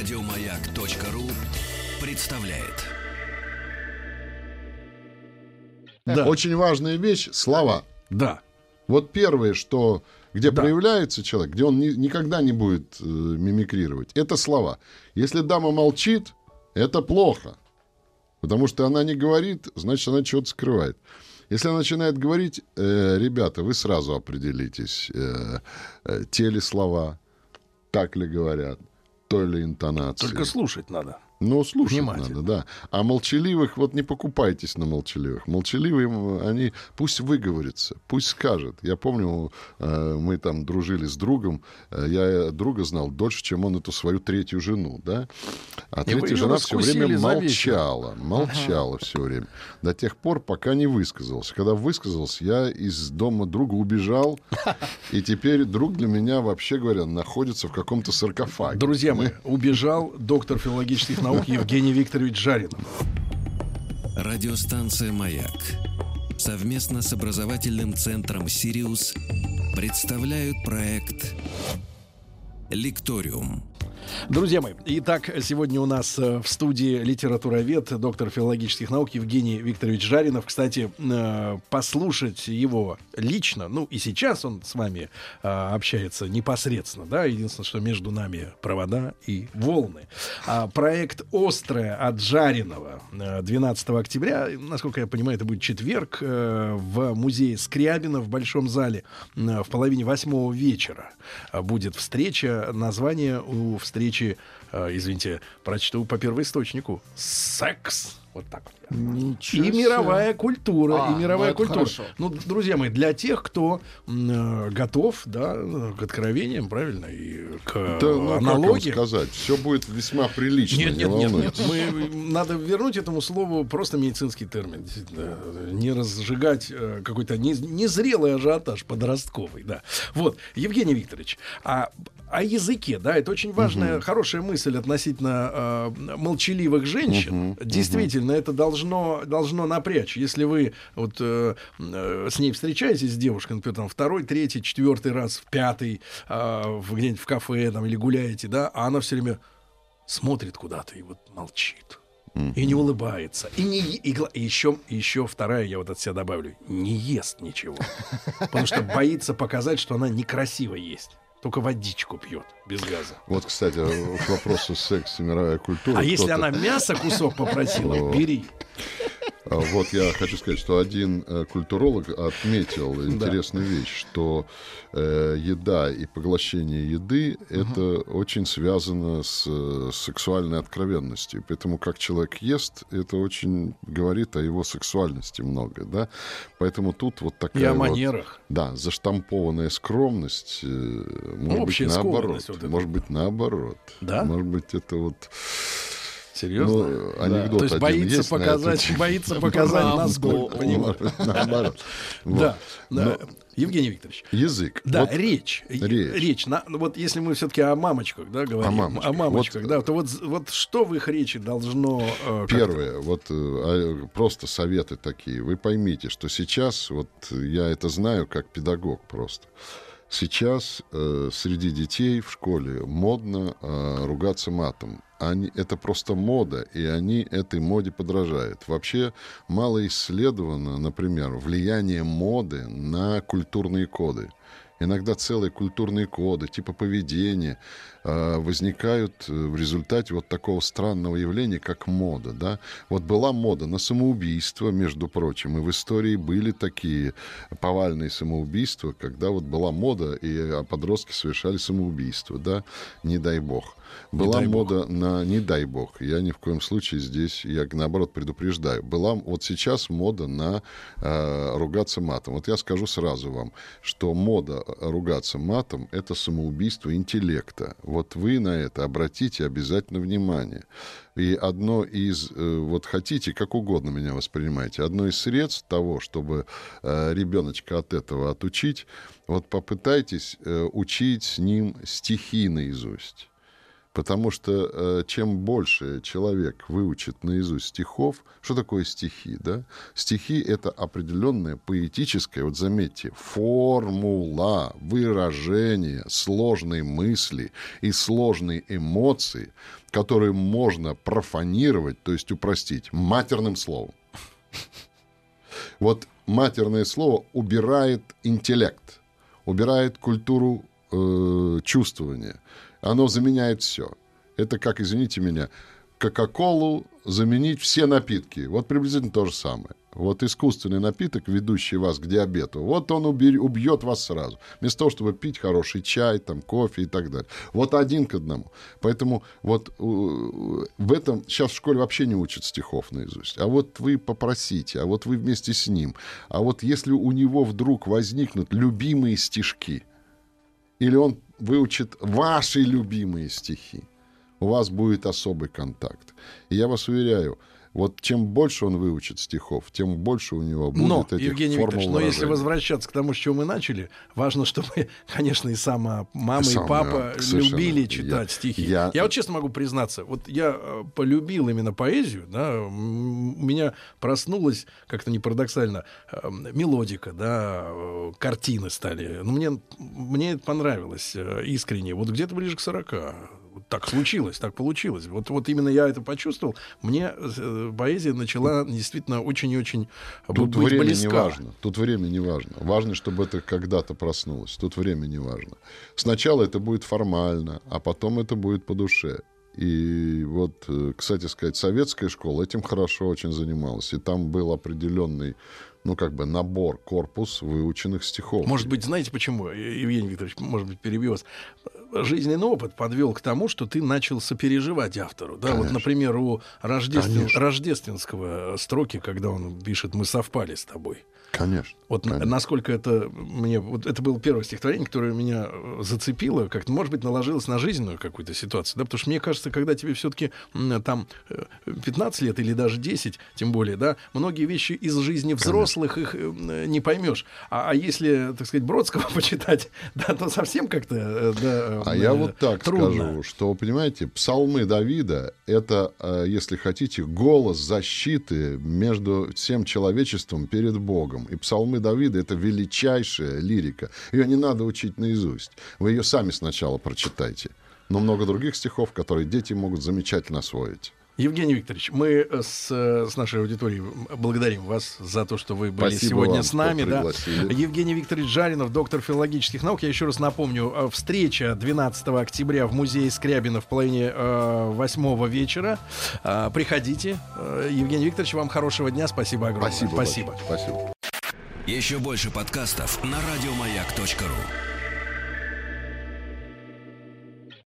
Радиомаяк.ру представляет. Да. Очень важная вещь — слова. Да. Вот первое, что где Да. проявляется человек, где он ни- никогда не будет э, мимикрировать, это слова. Если дама молчит, это плохо. Потому что она не говорит, значит, она что-то скрывает. Если она начинает говорить, э, ребята, вы сразу определитесь, э, э, те ли слова, так ли говорят, той ли интонации. Только слушать надо. Ну, слушать надо, да. А молчаливых, вот не покупайтесь на молчаливых. Молчаливые, они, пусть выговорится, пусть скажет. Я помню, э, мы там дружили с другом, э, я друга знал дольше, чем он эту свою третью жену, да. А третья жена все время молчала, молчала все время. До тех пор, пока не высказался. Когда высказался, я из дома друга убежал, и теперь друг для меня, вообще говоря, находится в каком-то саркофаге. Друзья мои, убежал доктор филологических наук Евгений Викторович Жаринов. Радиостанция «Маяк» совместно с образовательным центром «Сириус» представляют проект «Лекториум». Друзья мои, итак, сегодня у нас э, в студии литературовед, доктор филологических наук Евгений Викторович Жаринов. Кстати, э, послушать его лично, ну и сейчас он с вами э, общается непосредственно, да, единственное, что между нами провода и волны. А проект «Острое» от Жаринова э, 12 октября, насколько я понимаю, это будет четверг, в музее Скрябина в Большом зале в половине восьмого вечера будет встреча. Название у встречи, э, извините, прочту по первоисточнику. Секс. Вот так вот. Ничего И себе. мировая культура, А, и мировая ну культура. хорошо. Ну, друзья мои, для тех, кто э, готов, да, к откровениям, правильно, и к Да, ну, как вам аналогиям. сказать, все будет весьма прилично, Нет, не нет, нет, нет. Мы, надо вернуть этому слову просто медицинский термин. действительно. Не разжигать э, какой-то не- незрелый ажиотаж подростковый. Да. Вот, Евгений Викторович, а о языке, да, это очень важная, хорошая мысль относительно э, молчаливых женщин. Действительно, это должно, должно напрячь. Если вы вот э, э, с ней встречаетесь, с девушкой, например, там, второй, третий, четвертый раз, в пятый, э, в- где-нибудь в кафе там, или гуляете, да, а она все время смотрит куда-то и вот молчит. И не улыбается. И, не, и, и еще, еще вторая, я вот от себя добавлю, не ест ничего. Потому что боится показать, что она некрасиво есть. Только водичку пьет без газа. Вот, кстати, к вопросу секса и мировая культура. А если она мясо кусок попросила, бери. А, Вот я хочу сказать, что один э, культуролог отметил интересную вещь, что э, еда и поглощение еды это очень связано с э, сексуальной откровенностью. Поэтому как человек ест, это очень говорит о его сексуальности много, да. Поэтому тут вот такая И о вот, манерах. да, заштампованная скромность, э, может быть наоборот, вот может быть наоборот, Да? может быть это вот Серьезно? ну, анекдот То есть боится есть эту показать, тему. боится показать быть, наоборот. Вот. Да, да. Евгений Викторович. Язык. Да, Вот речь. речь. Речь. На- ну вот если мы все-таки о мамочках, да, говорим, мамочках. о мамочках, Вот, да, то вот, вот что в их речи должно... э, Первое, вот э, а, просто советы такие. Вы поймите, что сейчас, вот я это знаю как педагог просто. Сейчас э, среди детей в школе модно э, ругаться матом. Они, это просто мода, и они этой моде подражают. Вообще мало исследовано, например, влияние моды на культурные коды. Иногда целые культурные коды, типа поведения, э, возникают э, в результате вот такого странного явления, как мода. Да? Вот была мода на самоубийство, между прочим, и в истории были такие повальные самоубийства, когда вот была мода, и а, подростки совершали самоубийство, да, не дай бог. Была дай бог. мода на не дай бог. Я ни в коем случае здесь, я наоборот предупреждаю. Была вот сейчас мода на э, ругаться матом. Вот я скажу сразу вам, что мода ругаться матом это самоубийство интеллекта. Вот вы на это обратите обязательно внимание. И одно из, э, вот хотите, как угодно меня воспринимайте, одно из средств того, чтобы э, ребеночка от этого отучить, вот попытайтесь э, учить с ним стихи наизусть. Потому что э, чем больше человек выучит наизусть стихов, что такое стихи, да? Стихи — это определенная поэтическая, вот заметьте, формула выражения сложной мысли и сложной эмоции, которые можно профанировать, то есть упростить, матерным словом. Вот матерное слово убирает интеллект, убирает культуру э, чувствования. Оно заменяет все. Это как, извините меня, Кока-Колу заменить все напитки. Вот приблизительно то же самое. Вот искусственный напиток, ведущий вас к диабету, вот он убьет вас сразу. Вместо того, чтобы пить хороший чай, там, кофе и так далее. Вот один к одному. Поэтому вот в этом сейчас в школе вообще не учат стихов наизусть. А вот вы попросите, а вот вы вместе с ним. А вот если у него вдруг возникнут любимые стишки, или он выучит ваши любимые стихи, у вас будет особый контакт. И я вас уверяю, вот чем больше он выучит стихов, тем больше у него будет но, этих Евгений формул Викторович, но если возвращаться к тому, с чего мы начали, важно, чтобы, конечно, и сама мама, и, и папа любили читать я, стихи. Я... я вот честно могу признаться, вот я э, полюбил именно поэзию, да, у меня проснулась, как-то не парадоксально, мелодика, да, э, картины стали. Ну, мне, мне это понравилось э, искренне. Вот где-то ближе к 40 так случилось, так получилось. Вот, вот именно я это почувствовал. Мне э, поэзия начала действительно очень и очень Тут быть время близка. не важно. Тут время не важно. Важно, чтобы это когда-то проснулось. Тут время не важно. Сначала это будет формально, а потом это будет по душе. И вот, э, кстати сказать, советская школа этим хорошо очень занималась. И там был определенный ну, как бы набор, корпус выученных стихов. Может быть, знаете почему, Евгений Викторович, может быть, перебью вас. Жизненный опыт подвел к тому, что ты начал сопереживать автору. Да, вот, например, у Рождествен... Рождественского строки, когда он пишет «Мы совпали с тобой». Конечно. Вот конечно. насколько это мне... Вот это было первое стихотворение, которое меня э, зацепило, как-то, может быть, наложилось на жизненную какую-то ситуацию. Да? Потому что мне кажется, когда тебе все-таки там 15 э, лет или даже 10, тем более, да, многие вещи из жизни взрослых конечно. их э, не поймешь. А, а если, так сказать, Бродского почитать, да, то совсем как-то... Да, а я вот так трудно. скажу, что, понимаете, псалмы Давида — это, если хотите, голос защиты между всем человечеством перед Богом. И псалмы Давида — это величайшая лирика. Ее не надо учить наизусть. Вы ее сами сначала прочитайте. Но много других стихов, которые дети могут замечательно освоить. Евгений Викторович, мы с, с нашей аудиторией благодарим вас за то, что вы были Спасибо сегодня вам, с нами. Да. Евгений Викторович Жаринов, доктор филологических наук. Я еще раз напомню, э, встреча 12 октября в музее Скрябина в половине э, восьмого э, вечера. Э, приходите. Э, Евгений Викторович, вам хорошего дня. Спасибо огромное. Спасибо. Спасибо. Спасибо. Еще больше подкастов на радиомаяк.ру